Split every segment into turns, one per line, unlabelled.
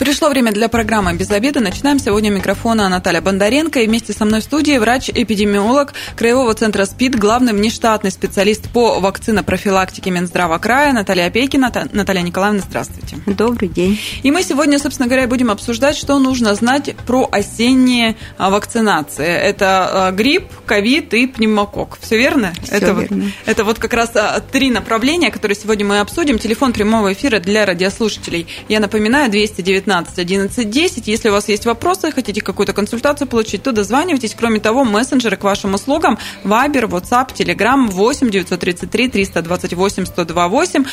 Пришло время для программы «Без обеда». Начинаем сегодня микрофона Наталья Бондаренко. И вместе со мной в студии врач-эпидемиолог Краевого центра СПИД, главный внештатный специалист по вакцинопрофилактике Минздрава края Наталья Опейкина. Наталья Николаевна, здравствуйте.
Добрый день.
И мы сегодня, собственно говоря, будем обсуждать, что нужно знать про осенние а, вакцинации. Это а, грипп, ковид и пневмокок. Все верно?
Все
это,
верно.
Вот, это вот как раз а, три направления, которые сегодня мы обсудим. Телефон прямого эфира для радиослушателей. Я напоминаю, 219 15 11 10. Если у вас есть вопросы, хотите какую-то консультацию получить, то дозванивайтесь. Кроме того, мессенджеры к вашим услугам Viber, WhatsApp, Telegram 8 933 328 1028.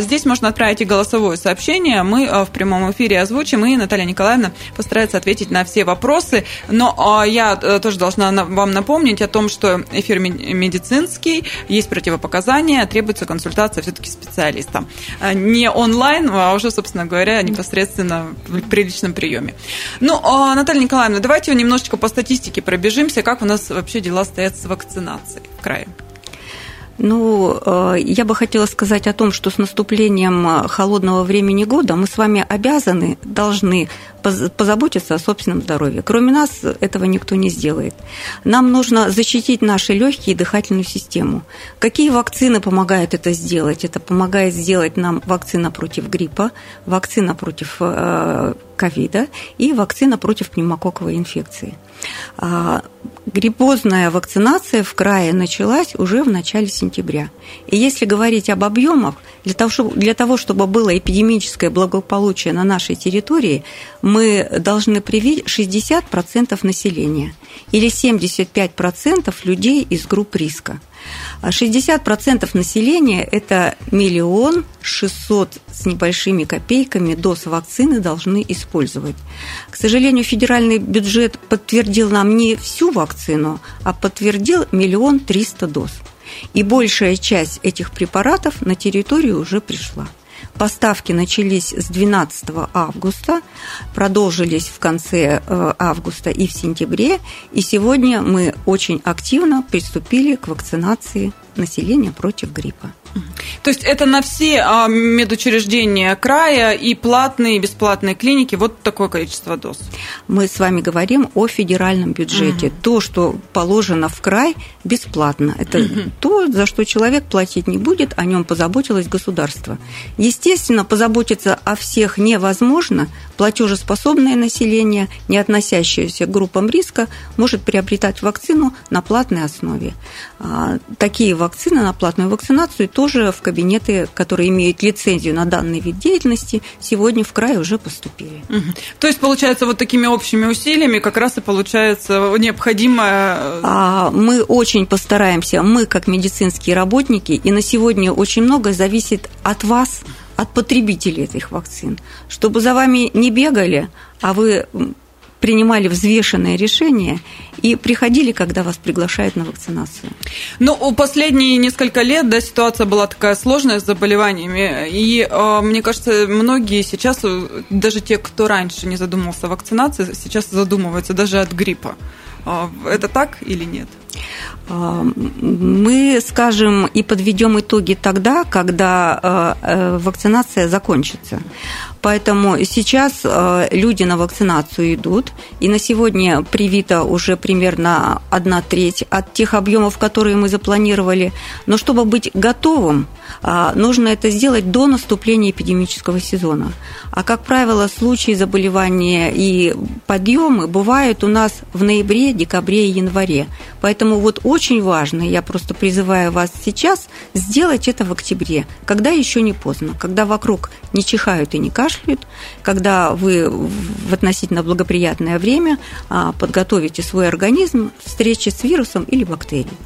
Здесь можно отправить и голосовое сообщение. Мы а, в прямом эфире озвучим, и Наталья Николаевна постарается ответить на все вопросы. Но а, я э, тоже должна вам напомнить о том, что эфир медицинский, есть противопоказания, требуется консультация все-таки специалиста. А, не онлайн, а уже, собственно говоря, непосредственно приличном приеме. Ну, а, Наталья Николаевна, давайте немножечко по статистике пробежимся, как у нас вообще дела стоят с вакцинацией в крае.
Ну, э, я бы хотела сказать о том, что с наступлением э, холодного времени года мы с вами обязаны, должны позаботиться о собственном здоровье. Кроме нас этого никто не сделает. Нам нужно защитить наши легкие и дыхательную систему. Какие вакцины помогают это сделать? Это помогает сделать нам вакцина против гриппа, вакцина против э, ковида и вакцина против пневмококковой инфекции. А, гриппозная вакцинация в крае началась уже в начале сентября. И если говорить об объемах, для того, чтобы, для того, чтобы было эпидемическое благополучие на нашей территории, мы должны привить 60% населения или 75% людей из групп риска. 60% а населения – это миллион шестьсот с небольшими копейками доз вакцины должны использовать. К сожалению, федеральный бюджет подтвердил нам не всю вакцину, а подтвердил миллион триста доз. И большая часть этих препаратов на территорию уже пришла. Поставки начались с 12 августа, продолжились в конце э, августа и в сентябре, и сегодня мы очень активно приступили к вакцинации населения против гриппа.
То есть это на все а, медучреждения края и платные, и бесплатные клиники вот такое количество доз?
Мы с вами говорим о федеральном бюджете. Угу. То, что положено в край, бесплатно. Это угу. то, за что человек платить не будет, о нем позаботилось государство. Естественно, позаботиться о всех невозможно. Платежеспособное население, не относящееся к группам риска, может приобретать вакцину на платной основе. А, такие вакцины на платную вакцинацию – тоже в кабинеты, которые имеют лицензию на данный вид деятельности, сегодня в край уже поступили.
Угу. То есть, получается, вот такими общими усилиями как раз и получается необходимое...
Э, а, мы очень постараемся, мы как медицинские работники, и на сегодня очень много зависит от вас, от потребителей этих вакцин, чтобы за вами не бегали, а вы принимали взвешенное решение и приходили, когда вас приглашают на вакцинацию?
Ну, последние несколько лет, да, ситуация была такая сложная с заболеваниями, и э, мне кажется, многие сейчас, э, даже те, кто раньше не задумывался о вакцинации, сейчас задумываются даже от гриппа. Э, это так или нет?
Мы скажем и подведем итоги тогда, когда вакцинация закончится. Поэтому сейчас э, люди на вакцинацию идут, и на сегодня привито уже примерно одна треть от тех объемов, которые мы запланировали. Но чтобы быть готовым, э, нужно это сделать до наступления эпидемического сезона. А, как правило, случаи заболевания и подъемы бывают у нас в ноябре, декабре и январе. Поэтому вот очень важно, я просто призываю вас сейчас сделать это в октябре, когда еще не поздно, когда вокруг не чихают и не кашляют, кашляют, когда вы в относительно благоприятное время а, подготовите свой организм к встрече с вирусом или бактерией.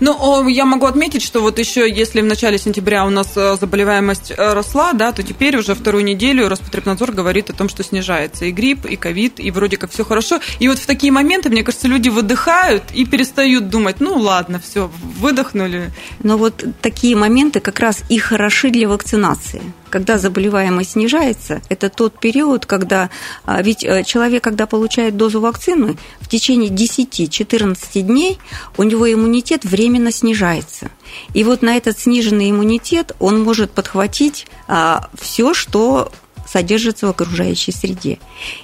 Ну, я могу отметить, что вот еще, если в начале сентября у нас э, заболеваемость э, росла, да, то теперь уже вторую неделю Роспотребнадзор говорит о том, что снижается и грипп, и ковид, и вроде как все хорошо. И вот в такие моменты, мне кажется, люди выдыхают и перестают думать, ну ладно, все, выдохнули.
Но вот такие моменты как раз и хороши для вакцинации. Когда заболеваемость снижается, это тот период, когда... А, ведь э, человек, когда получает дозу вакцины, в течение 10-14 дней у него иммунитет временно снижается. И вот на этот сниженный иммунитет он может подхватить а, все, что содержится в окружающей среде.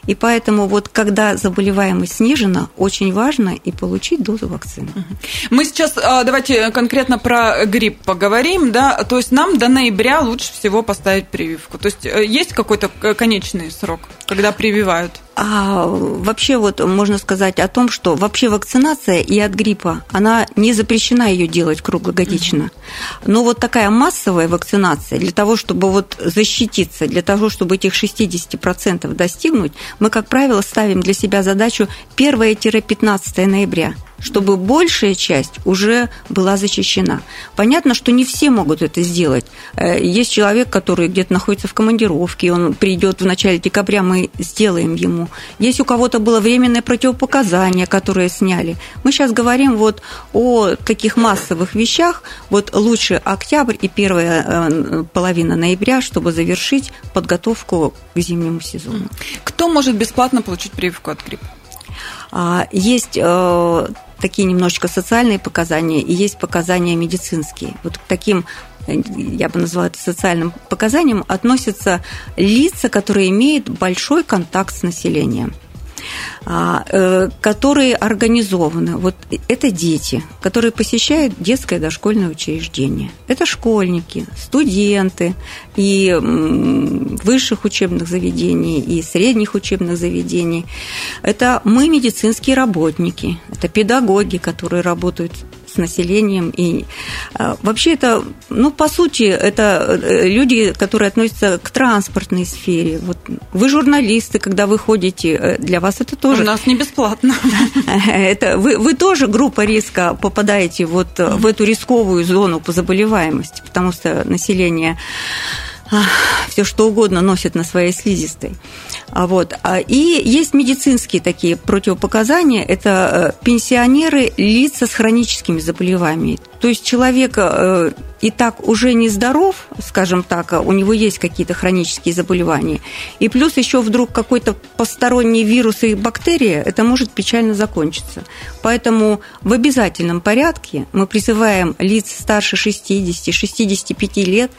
И поэтому вот когда заболеваемость снижена, очень важно и получить дозу вакцины.
Мы сейчас а, давайте конкретно про грипп поговорим, да, то есть нам до ноября лучше всего поставить прививку. То есть э, есть какой-то конечный срок, когда прививают?
А вообще вот можно сказать о том, что вообще вакцинация и от гриппа, она не запрещена ее делать круглогодично. Но вот такая массовая вакцинация для того, чтобы вот защититься, для того, чтобы этих 60% достигнуть, мы, как правило, ставим для себя задачу 1-15 ноября чтобы большая часть уже была защищена. Понятно, что не все могут это сделать. Э, есть человек, который где-то находится в командировке, он придет в начале декабря, мы сделаем ему. Есть у кого-то было временное противопоказание, которое сняли. Мы сейчас говорим вот о таких массовых вещах. Вот лучше октябрь и первая э, половина ноября, чтобы завершить подготовку к зимнему сезону.
Кто может бесплатно получить прививку от гриппа?
А, есть э, такие немножечко социальные показания и есть показания медицинские. Вот к таким я бы назвала это социальным показаниям, относятся лица, которые имеют большой контакт с населением. А, э, которые организованы. Вот это дети, которые посещают детское дошкольное учреждение. Это школьники, студенты и высших учебных заведений, и средних учебных заведений. Это мы, медицинские работники, это педагоги, которые работают с населением. И а, вообще это, ну, по сути, это э, люди, которые относятся к транспортной сфере. Вот вы журналисты, когда вы ходите, э, для вас это тоже...
У нас не бесплатно.
Это, вы, вы тоже группа риска попадаете вот в эту рисковую зону по заболеваемости, потому что население все что угодно носит на своей слизистой. А вот. А, и есть медицинские такие противопоказания. Это э, пенсионеры, лица с хроническими заболеваниями. То есть человек э, и так уже не здоров, скажем так, а у него есть какие-то хронические заболевания, и плюс еще вдруг какой-то посторонний вирус и бактерия, это может печально закончиться. Поэтому в обязательном порядке мы призываем лиц старше 60-65 лет.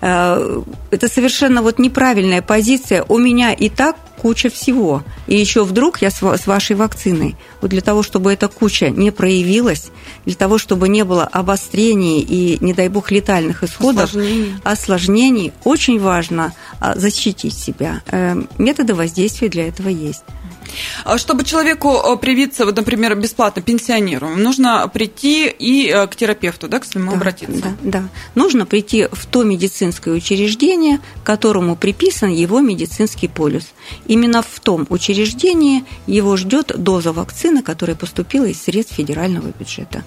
Э, это совершенно вот неправильная позиция. У меня и так куча всего. И еще вдруг я с вашей вакциной. Вот для того, чтобы эта куча не проявилась, для того, чтобы не было обострений и, не дай бог, летальных исходов, осложнений, осложнений очень важно а, защитить себя. Э, методы воздействия для этого есть.
А чтобы человеку э, привиться, вот, например, бесплатно пенсионеру, нужно прийти и э, к терапевту, да, к своему
да,
обратиться?
Да, да. Нужно прийти в то медицинское учреждение, которому приписан его медицинский полюс. Именно в том учреждении его ждет доза вакцины, которая поступила из средств федерального бюджета.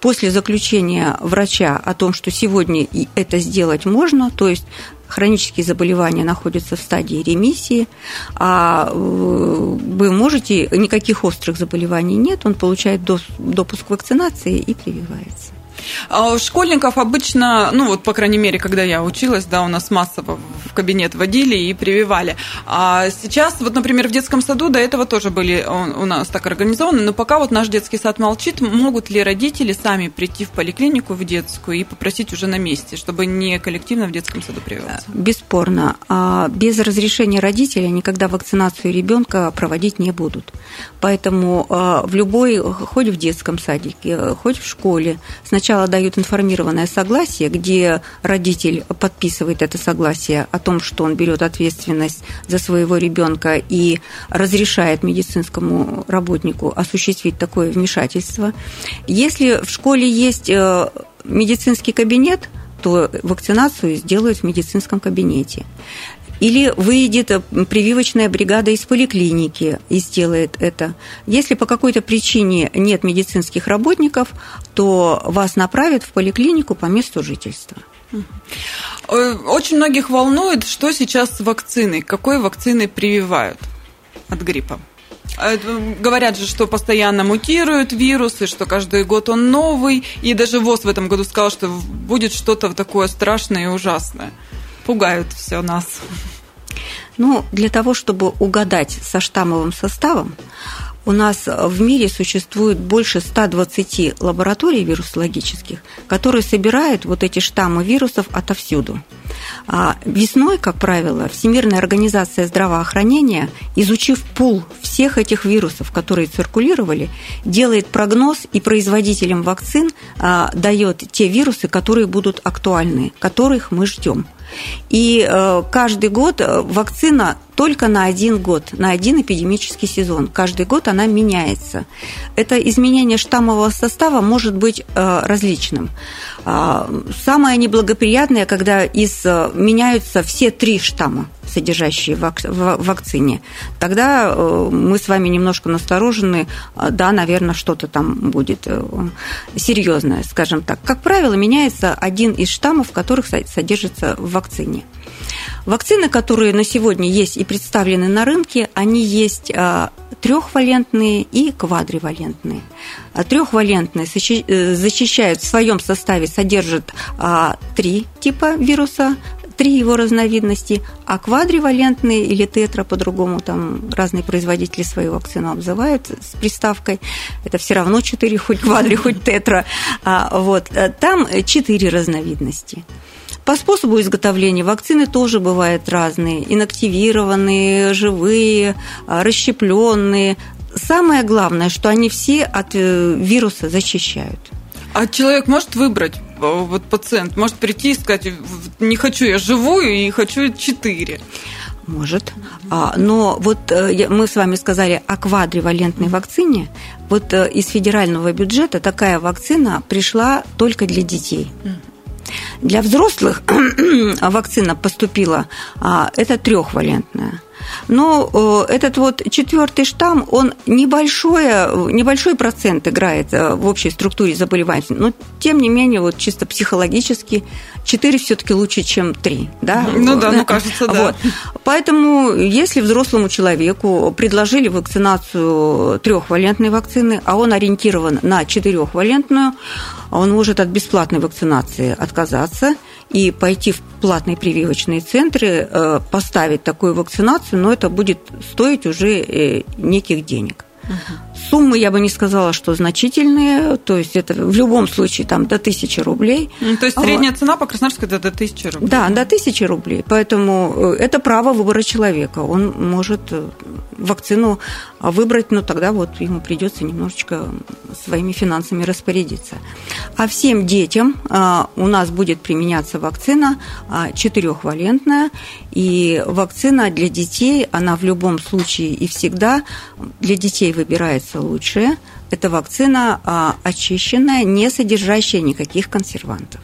После заключения врача о том, что сегодня это сделать можно, то есть хронические заболевания находятся в стадии ремиссии, а э, вы можете, никаких острых заболеваний нет, он получает допуск к вакцинации и прививается.
А школьников обычно, ну вот, по крайней мере, когда я училась, да, у нас массово в кабинет водили и прививали. А сейчас, вот, например, в детском саду до этого тоже были у нас так организованы, но пока вот наш детский сад молчит, могут ли родители сами прийти в поликлинику в детскую и попросить уже на месте, чтобы не коллективно в детском саду прививаться?
Бесспорно. А без разрешения родителя никогда вакцинацию ребенка проводить не будут. Поэтому а, в любой, хоть в детском садике, хоть в школе, сначала сначала дают информированное согласие, где родитель подписывает это согласие о том, что он берет ответственность за своего ребенка и разрешает медицинскому работнику осуществить такое вмешательство. Если в школе есть э, медицинский кабинет, то вакцинацию сделают в медицинском кабинете. Или выйдет э, прививочная бригада из поликлиники и сделает это. Если по какой-то причине нет медицинских работников, то вас направят в поликлинику по месту жительства.
Э, очень многих волнует, что сейчас с вакциной, какой вакцины прививают от гриппа. Э, говорят же, что постоянно мутируют вирусы, что каждый год он новый. И даже ВОЗ в этом году сказал, что будет что-то такое страшное и ужасное. Пугают все нас.
Ну, для того, чтобы угадать со штаммовым составом, у нас в мире существует больше 120 лабораторий вирусологических, которые собирают вот эти штаммы вирусов отовсюду. А весной, как правило, Всемирная организация здравоохранения, изучив пул всех этих вирусов, которые циркулировали, делает прогноз и производителям вакцин а, дает те вирусы, которые будут актуальны, которых мы ждем. И э, каждый год э, вакцина только на один год, на один эпидемический сезон. Каждый год она меняется. Это изменение штаммового состава может быть э, различным. А, самое неблагоприятное, когда из, меняются все три штамма содержащие в вакцине, тогда мы с вами немножко насторожены, да, наверное, что-то там будет серьезное, скажем так. Как правило, меняется один из штаммов, которых содержится в вакцине. Вакцины, которые на сегодня есть и представлены на рынке, они есть трехвалентные и квадривалентные. Трехвалентные э, защищают в своем составе, содержат три типа вируса, три его разновидности, а квадривалентные или тетра, по-другому там разные производители свою вакцину обзывают с приставкой, это все равно четыре, хоть квадри, хоть тетра, вот, э, там четыре разновидности. По способу изготовления вакцины тоже бывают разные. Инактивированные, живые, а, расщепленные. Самое главное, что они все от э, вируса защищают.
А человек может выбрать, вот пациент может прийти и сказать, не хочу я живую и хочу четыре.
Может. А, но вот э, мы с вами сказали о квадривалентной вакцине. Вот из федерального бюджета такая вакцина пришла только для детей. Для взрослых вакцина поступила, а, это трехвалентная. Но э, этот вот четвертый штамм, он небольшое, небольшой процент играет э, в общей структуре заболеваний, но тем не менее вот чисто психологически 4 все-таки лучше, чем 3. Да?
Ну да, ну кажется, да. Вот.
Поэтому если взрослому человеку предложили вакцинацию трехвалентной вакцины, а он ориентирован на четырехвалентную, он может от бесплатной вакцинации отказаться и пойти в платные прививочные центры, э, поставить такую вакцинацию, но это будет стоить уже э, неких денег. Суммы я бы не сказала, что значительные, то есть это в любом случае там до тысячи рублей.
Ну, то есть средняя цена по Красноярску это до тысячи рублей?
Да, до тысячи рублей. Поэтому э, это право выбора человека. Он может э, вакцину выбрать, но тогда вот ему придется немножечко своими финансами распорядиться. А всем детям э, у нас будет применяться вакцина четырехвалентная, и вакцина для детей, она в любом случае и всегда для детей выбирается лучшее. Это вакцина а, очищенная, не содержащая никаких консервантов.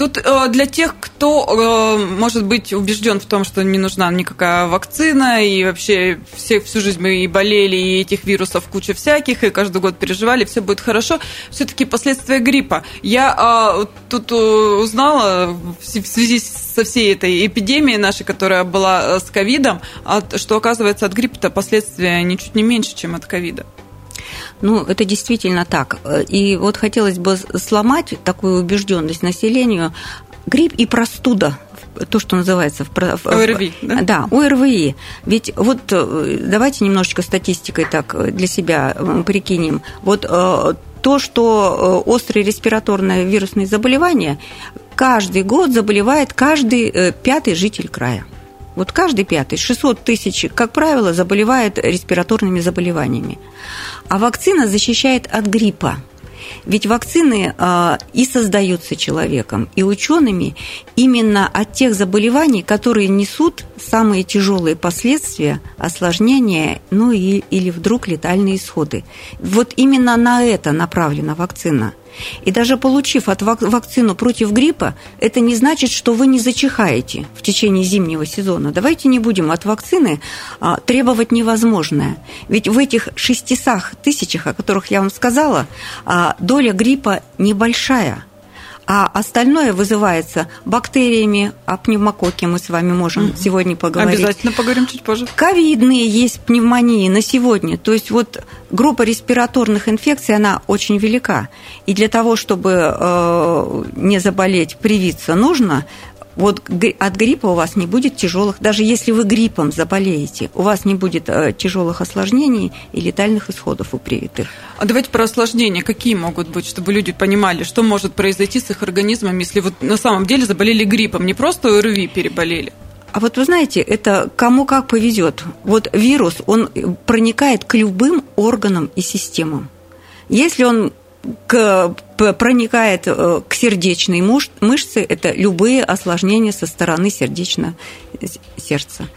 Тут э, для тех, кто, э, может быть, убежден в том, что не нужна никакая вакцина, и вообще все всю жизнь мы и болели, и этих вирусов куча всяких, и каждый год переживали, все будет хорошо, все-таки последствия гриппа. Я э, тут узнала в связи со всей этой эпидемией нашей, которая была э, с ковидом, что, оказывается, от гриппа последствия ничуть не меньше, чем от ковида.
Ну, это действительно так. И вот хотелось бы сломать такую убежденность населению. Грипп и простуда то, что называется в,
ОРВИ, да?
Да, ОРВИ. Ведь вот э, давайте немножечко статистикой так для себя прикинем. Вот э, то, что э, острые респираторные вирусные заболевания, каждый год заболевает каждый пятый житель края. Вот каждый пятый, 600 тысяч, как правило, заболевает респираторными заболеваниями. А вакцина защищает от гриппа. Ведь вакцины э, и создаются человеком, и учеными именно от тех заболеваний, которые несут самые тяжелые последствия, осложнения, ну и, или вдруг летальные исходы. Вот именно на это направлена вакцина. И даже получив от вакцину против гриппа, это не значит, что вы не зачихаете в течение зимнего сезона. Давайте не будем от вакцины а, требовать невозможное. Ведь в этих 600 тысячах, о которых я вам сказала, а, доля гриппа небольшая – а остальное вызывается бактериями, а пневмококки мы с вами можем угу. сегодня поговорить.
Обязательно поговорим чуть позже.
Ковидные есть пневмонии на сегодня. То есть вот группа респираторных инфекций, она очень велика. И для того, чтобы э, не заболеть, привиться, нужно вот от гриппа у вас не будет тяжелых, даже если вы гриппом заболеете, у вас не будет э, тяжелых осложнений и летальных исходов у привитых.
А давайте про осложнения. Какие могут быть, чтобы люди понимали, что может произойти с их организмом, если вот на самом деле заболели гриппом, не просто ОРВИ переболели?
А вот вы знаете, это кому как повезет. Вот вирус, он проникает к любым органам и системам. Если он к проникает э, к сердечной мышце, это любые осложнения со стороны сердечного сердца.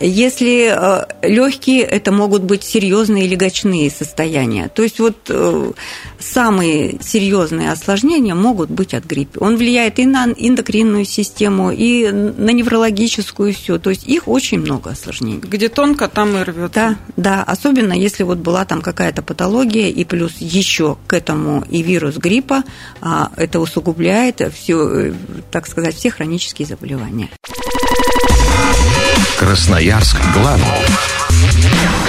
Если э, легкие, это могут быть серьезные легочные состояния. То есть вот э, самые серьезные осложнения могут быть от гриппа. Он влияет и на эндокринную систему, и на неврологическую все. То есть их очень много осложнений.
Где тонко, там и рвется.
Да, да. Особенно если вот была там какая-то патология, и плюс еще к этому и вирус гриппа, а, это усугубляет все, э, так сказать, все хронические заболевания.
Красноярск главный.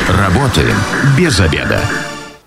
Работаем без обеда.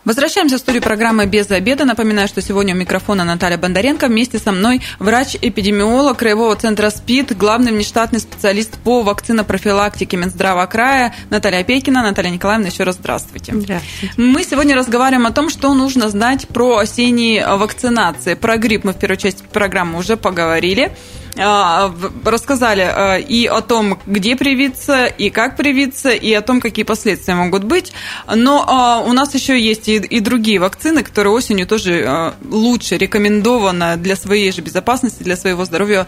Возвращаемся в студию программы «Без обеда». Напоминаю, что сегодня у микрофона Наталья Бондаренко. Вместе со мной врач-эпидемиолог Краевого центра СПИД, главный внештатный специалист по вакцинопрофилактике Минздрава края Наталья Пейкина. Наталья Николаевна, еще раз здравствуйте.
Здравствуйте.
Мы сегодня разговариваем о том, что нужно знать про осенние вакцинации. Про грипп мы в первой части программы уже поговорили. А, рассказали а, и о том, где привиться, и как привиться, и о том, какие последствия могут быть. Но а, у нас еще есть и, другие вакцины, которые осенью тоже лучше рекомендовано для своей же безопасности, для своего здоровья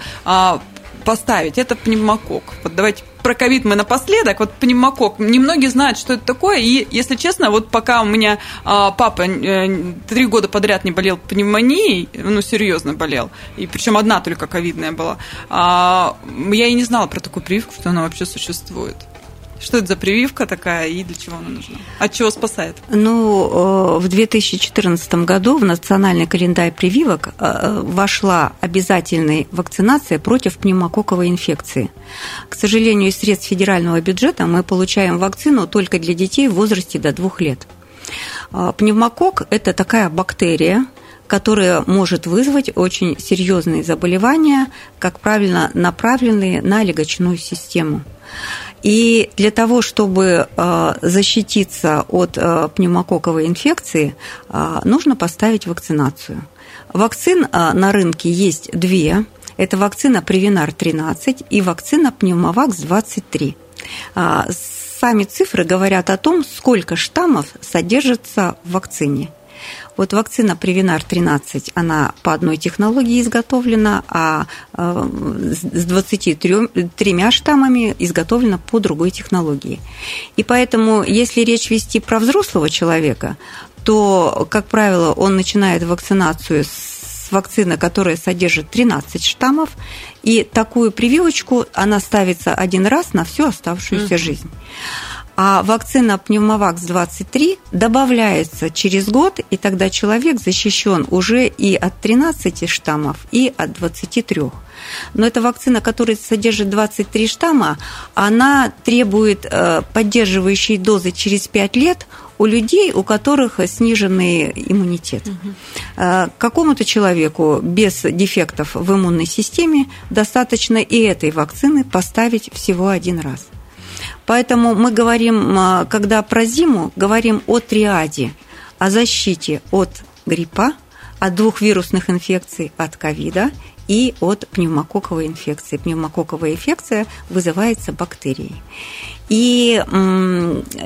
поставить. Это пневмокок. Вот давайте про ковид мы напоследок. Вот пневмокок. Немногие знают, что это такое. И, если честно, вот пока у меня а, папа э, три года подряд не болел пневмонией, ну, серьезно болел, и причем одна только ковидная была, а, я и не знала про такую прививку, что она вообще существует. Что это за прививка такая и для чего она нужна? От чего спасает?
Ну, э, в 2014 году в национальный календарь прививок э, вошла обязательная вакцинация против пневмококковой инфекции. К сожалению, из средств федерального бюджета мы получаем вакцину только для детей в возрасте до двух лет. Э, пневмокок – это такая бактерия, которая может вызвать очень серьезные заболевания, как правильно направленные на легочную систему. И для того, чтобы э, защититься от э, пневмококковой инфекции, э, нужно поставить вакцинацию. Вакцин на рынке есть две. Это вакцина Привинар 13 и вакцина Пневмовакс 23. Сами цифры говорят о том, сколько штаммов содержится в вакцине. Вот вакцина Привинар 13, она по одной технологии изготовлена, а э, с 23 штаммами изготовлена по другой технологии. И поэтому, если речь вести про взрослого человека, то, как правило, он начинает вакцинацию с вакцины, которая содержит 13 штаммов, и такую прививочку она ставится один раз на всю оставшуюся mm-hmm. жизнь. А вакцина Пневмовакс-23 добавляется через год, и тогда человек защищен уже и от 13 штаммов, и от 23. Но эта вакцина, которая содержит 23 штамма, она требует э, поддерживающей дозы через 5 лет у людей, у которых сниженный иммунитет. Угу. Какому-то человеку без дефектов в иммунной системе достаточно и этой вакцины поставить всего один раз. Поэтому мы говорим, а, когда про зиму, говорим о триаде, о защите от гриппа, от двух вирусных инфекций, от ковида и от пневмококковой инфекции. Пневмококковая инфекция вызывается бактерией. И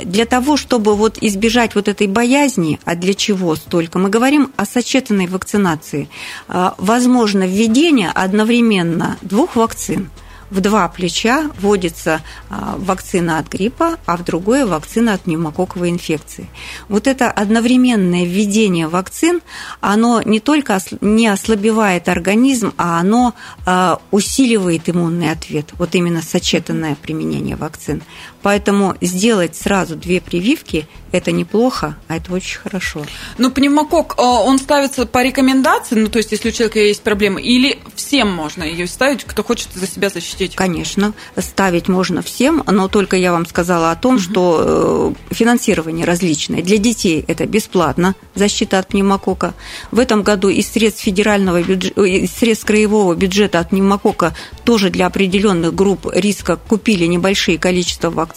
для того, чтобы вот избежать вот этой боязни, а для чего столько, мы говорим о сочетанной вакцинации. А, возможно введение одновременно двух вакцин – в два плеча вводится а, вакцина от гриппа, а в другое вакцина от пневмококковой инфекции. Вот это одновременное введение вакцин, оно не только не ослабевает организм, а оно а, усиливает иммунный ответ. Вот именно сочетанное применение вакцин. Поэтому сделать сразу две прививки – это неплохо, а это очень хорошо.
Но пневмокок, э, он ставится по рекомендации, ну, то есть, если у человека есть проблемы, или всем можно ее ставить, кто хочет за себя защитить?
Конечно, ставить можно всем, но только я вам сказала о том, угу. что э, финансирование различное. Для детей это бесплатно, защита от пневмокока. В этом году из средств федерального бюджета, э, из средств краевого бюджета от пневмокока тоже для определенных групп риска купили небольшие количества вакцин.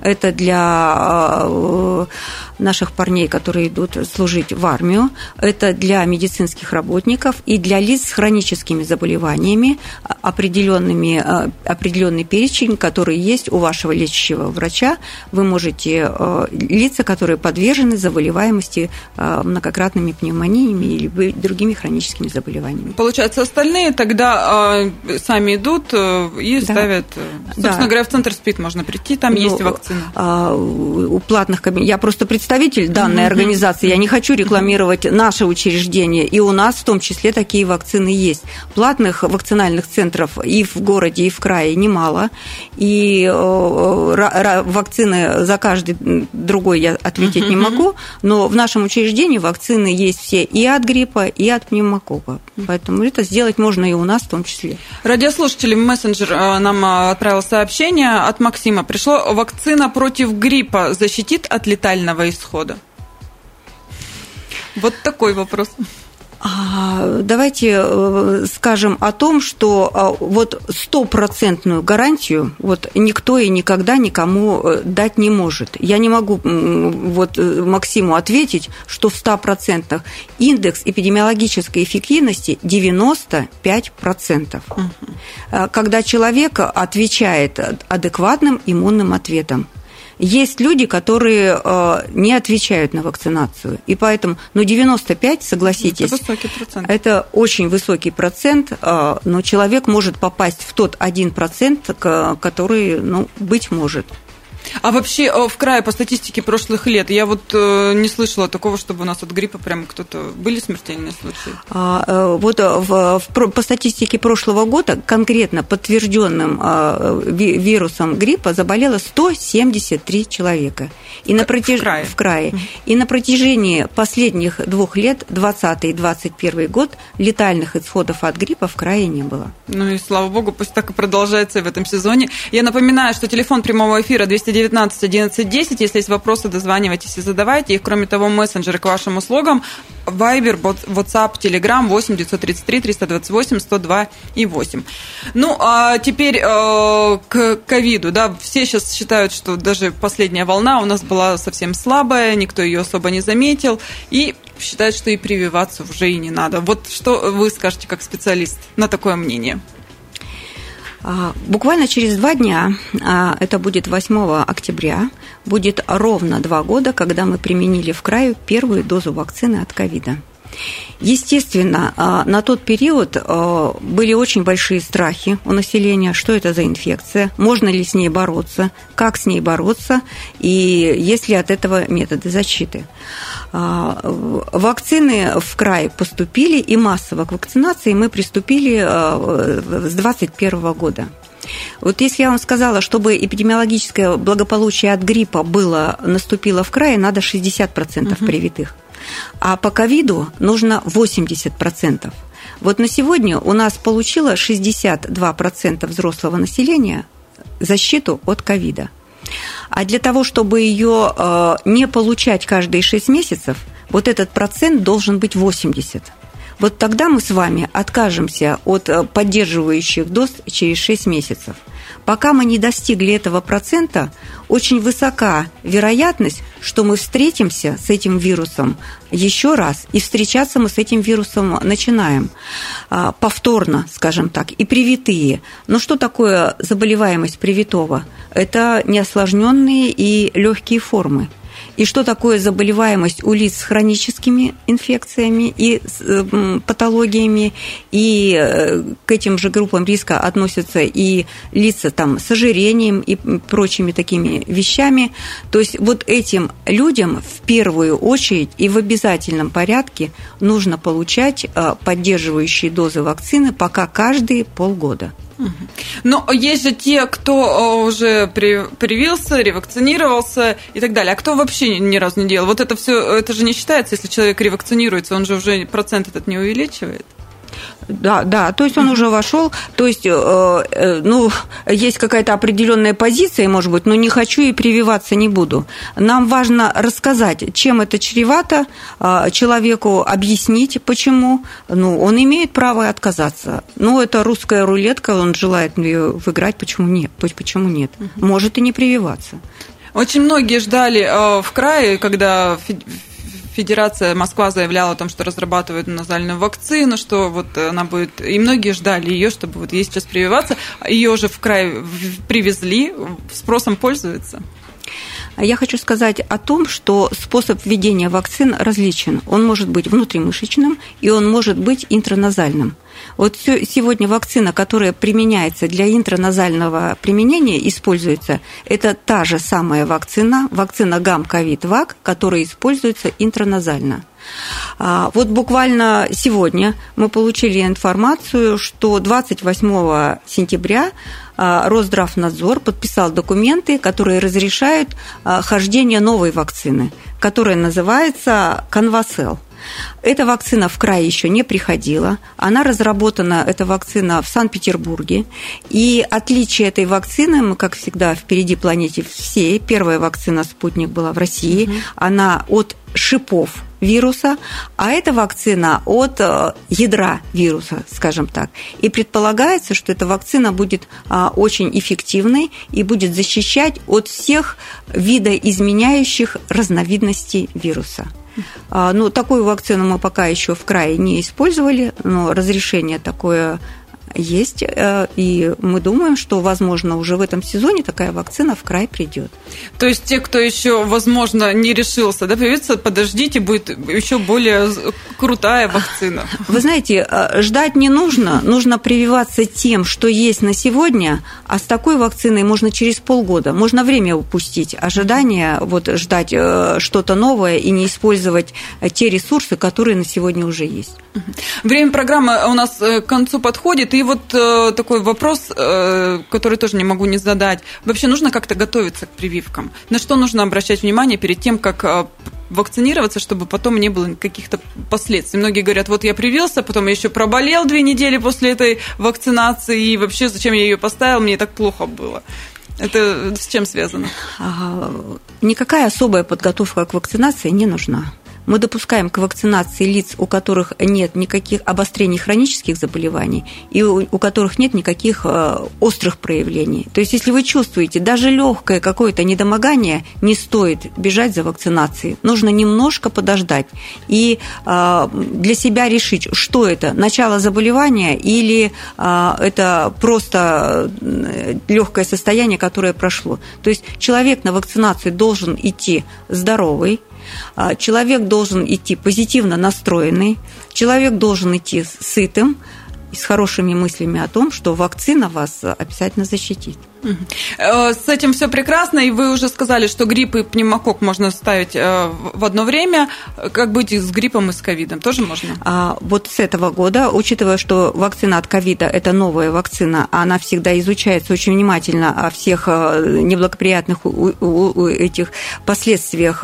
Это для наших парней, которые идут служить в армию. Это для медицинских работников и для лиц с хроническими заболеваниями, определенными, э, определенный перечень, который есть у вашего лечащего врача. Вы можете э, лица, которые подвержены заболеваемости э, многократными пневмониями или другими хроническими заболеваниями.
Получается, остальные тогда сами идут и да. ставят... Собственно да. говоря, в центр СПИД можно прийти, там ну, есть вакцина.
У платных кабинетов... Я просто представитель данной mm-hmm. организации, я не хочу рекламировать наше учреждение, и у нас в том числе такие вакцины есть. Платных вакцинальных центров и в городе, и в крае немало, и э, вакцины за каждый другой я ответить mm-hmm. не могу, но в нашем учреждении вакцины есть все и от гриппа, и от пневмокока. Поэтому это сделать можно и у нас в том числе.
Радиослушатели мессенджер э, нам э, отправил сообщение от Максима. Пришло вакцина против гриппа защитит от летального исхода? Вот такой вопрос.
А, давайте э, скажем о том, что а, вот стопроцентную гарантию вот никто и никогда никому э, дать не может. Я не могу вот э, Максиму ответить, что в 100% индекс эпидемиологической эффективности 95%. Угу. Когда человек отвечает адекватным иммунным ответом. Есть люди, которые э, не отвечают на вакцинацию. И поэтому, ну, 95, согласитесь, это, высокий процент. это очень высокий процент, э, но человек может попасть в тот 1%, который, ну, быть может.
А вообще э, в крае по статистике прошлых лет я вот э, не слышала такого, чтобы у нас от гриппа прям кто-то были смертельные случаи.
А, э, вот в, в, по статистике прошлого года конкретно подтвержденным вирусом гриппа заболело 173 человека. И на протяж... в крае. В крае. И на протяжении последних двух лет, 20 и 21 год, летальных исходов от гриппа в крае не было.
Ну и слава богу, пусть так и продолжается в этом сезоне. Я напоминаю, что телефон прямого эфира 209 219 11 10. Если есть вопросы, дозванивайтесь и задавайте их. Кроме того, мессенджеры к вашим услугам. Viber, WhatsApp, Telegram 8 933 328 102 и 8. Ну, а теперь э, к ковиду. Да, все сейчас считают, что даже последняя волна у нас была совсем слабая, никто ее особо не заметил. И считают, что и прививаться уже и не надо. Вот что вы скажете как специалист на такое мнение?
А, буквально через два дня, а, это будет 8 октября, будет ровно два года, когда мы применили в краю первую дозу вакцины от ковида. Естественно, а, на тот период были очень большие страхи у населения, что это за инфекция, можно ли с ней бороться, как с ней бороться и есть ли от этого методы защиты. А, вакцины в край поступили, и массово к вакцинации мы приступили а, с 2021 года. Вот если я вам сказала, чтобы эпидемиологическое благополучие от гриппа было, наступило в крае, надо 60% угу. привитых. А по ковиду нужно 80%. Вот на сегодня у нас получило 62% взрослого населения защиту от ковида. А для того, чтобы ее э, не получать каждые 6 месяцев, вот этот процент должен быть 80. Вот тогда мы с вами откажемся от э, поддерживающих доз через 6 месяцев. Пока мы не достигли этого процента, очень высока вероятность, что мы встретимся с этим вирусом еще раз, и встречаться мы с этим вирусом начинаем а, повторно, скажем так, и привитые. Но что такое заболеваемость привитого? Это неосложненные и легкие формы и что такое заболеваемость у лиц с хроническими инфекциями и э, патологиями, и э, к этим же группам риска относятся и лица там, с ожирением и прочими такими вещами. То есть вот этим людям в первую очередь и в обязательном порядке нужно получать э, поддерживающие дозы вакцины пока каждые полгода.
Но есть же те, кто э, уже привился, ревакцинировался и так далее. А кто вообще ни разу не делал? Вот это все, это же не считается, если человек ревакцинируется, он же уже процент этот не увеличивает.
Да, да, то есть он уже вошел, то есть, э, э, ну, есть какая-то определенная позиция, может быть, но не хочу и прививаться не буду. Нам важно рассказать, чем это чревато, э, человеку объяснить, почему. Ну, он имеет право отказаться. Ну, это русская рулетка, он желает ее выиграть, почему нет? Почему нет? Может и не прививаться.
Очень многие ждали э, в крае, когда Федерация, Москва заявляла о том, что разрабатывает назальную вакцину, что вот она будет... И многие ждали ее, чтобы вот ей сейчас прививаться. Ее уже в край привезли, спросом пользуется.
Я хочу сказать о том, что способ введения вакцин различен. Он может быть внутримышечным и он может быть интраназальным. Вот сегодня вакцина, которая применяется для интраназального применения, используется, это та же самая вакцина, вакцина Гам-КОВИД-Вак, которая используется интраназально. А, вот буквально сегодня мы получили информацию, что 28 сентября а, Росздравнадзор подписал документы, которые разрешают а, хождение новой вакцины, которая называется Конвасел. Эта вакцина в край еще не приходила. Она разработана, эта вакцина в Санкт-Петербурге. И отличие этой вакцины, мы, как всегда, впереди планете всей. Первая вакцина «Спутник» была в России. Угу. Она от шипов вируса, а эта вакцина от э, ядра вируса, скажем так. И предполагается, что эта вакцина будет а, очень эффективной и будет защищать от всех видоизменяющих разновидностей вируса. А, ну, такую вакцину мы пока еще в крае не использовали, но разрешение такое есть, э, и мы думаем, что, возможно, уже в этом сезоне такая вакцина в край придет.
То есть те, кто еще, возможно, не решился, да, появится, подождите, будет еще более крутая вакцина.
Вы знаете, э, ждать не нужно, нужно прививаться тем, что есть на сегодня, а с такой вакциной можно через полгода, можно время упустить, ожидание, вот ждать э, что-то новое и не использовать те ресурсы, которые на сегодня уже есть.
Время программы у нас к концу подходит, и вот э, такой вопрос, э, который тоже не могу не задать. Вообще нужно как-то готовиться к прививкам? На что нужно обращать внимание перед тем, как э, вакцинироваться, чтобы потом не было каких-то последствий. Многие говорят, вот я привился, потом я еще проболел две недели после этой вакцинации, и вообще зачем я ее поставил, мне так плохо было. Это с чем связано?
Никакая особая подготовка к вакцинации не нужна мы допускаем к вакцинации лиц, у которых нет никаких обострений хронических заболеваний и у, у которых нет никаких э, острых проявлений. То есть, если вы чувствуете даже легкое какое-то недомогание, не стоит бежать за вакцинацией. Нужно немножко подождать и э, для себя решить, что это, начало заболевания или э, это просто легкое состояние, которое прошло. То есть, человек на вакцинацию должен идти здоровый, человек должен идти позитивно настроенный, человек должен идти сытым с хорошими мыслями о том, что вакцина вас обязательно защитит.
Э, с этим все прекрасно, и вы уже сказали, что грипп и пневмокок можно ставить э, в одно время. Как быть с гриппом и с ковидом? Тоже можно?
А вот с этого года, учитывая, что вакцина от ковида – это новая вакцина, она всегда изучается очень внимательно о всех э, неблагоприятных этих последствиях,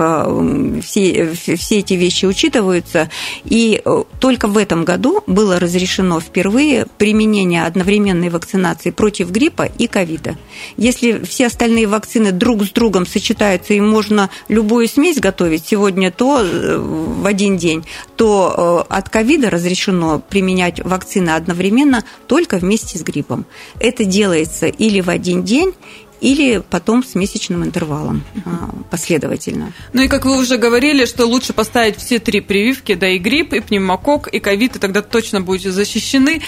все, все эти вещи учитываются, и только в этом году было разрешено впервые применение одновременной вакцинации против гриппа и ковида. Если все остальные вакцины друг с другом сочетаются, и можно любую смесь готовить сегодня, то э, в один день, то э, от ковида разрешено применять вакцины одновременно только вместе с гриппом. Это делается или в один день, или потом с месячным интервалом а, последовательно.
Ну и как вы уже говорили, что лучше поставить все три прививки, да и грипп, и пневмокок, и ковид, и тогда точно будете защищены.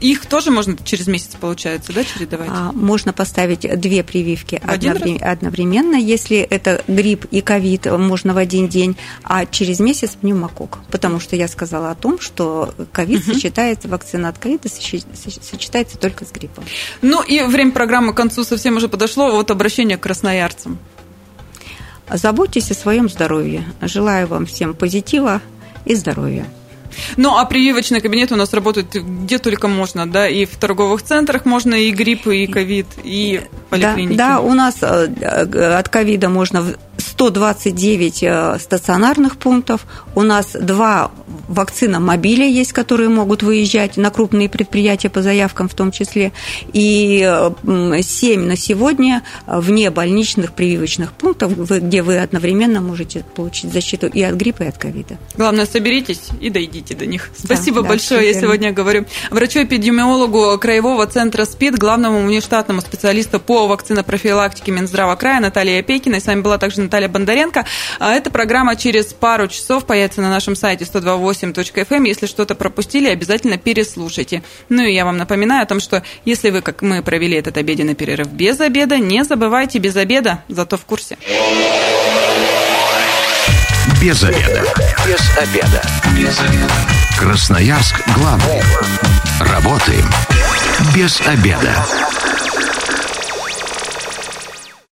Их тоже можно через месяц, получается, да, чередовать? А,
можно поставить две прививки одновре- одновременно. Если это грипп и ковид, можно в один день, а через месяц пневмокок. Потому что я сказала о том, что ковид угу. сочетается, вакцина от ковида сочетается только с гриппом.
Ну и время программы к концу совсем уже подошло. Вот обращение к красноярцам.
Заботьтесь о своем здоровье. Желаю вам всем позитива и здоровья.
Ну, а прививочный кабинет у нас работает где только можно, да, и в торговых центрах можно и грипп, и ковид, и поликлиники.
Да, да у нас э, э, от ковида можно 129 э, стационарных пунктов. У нас два вакцина мобиля есть, которые могут выезжать на крупные предприятия по заявкам в том числе. И 7 на сегодня вне больничных прививочных пунктов, где вы одновременно можете получить защиту и от гриппа, и от ковида.
Главное, соберитесь и дойдите до них. Спасибо да, большое. Я сегодня говорю врачу-эпидемиологу Краевого центра СПИД, главному внештатному специалисту по вакцинопрофилактике Минздрава края Наталья Опекина. И с вами была также Наталья Бондаренко. А эта программа через пару часов появится на нашем сайте 128.fm. Эм. Если что-то пропустили, обязательно переслушайте. Ну и я вам напоминаю о том, что если вы, как мы, провели этот обеденный перерыв без обеда, не забывайте без обеда, зато в курсе.
Без обеда. Без обеда. Без обеда. Красноярск главный. Работаем без обеда.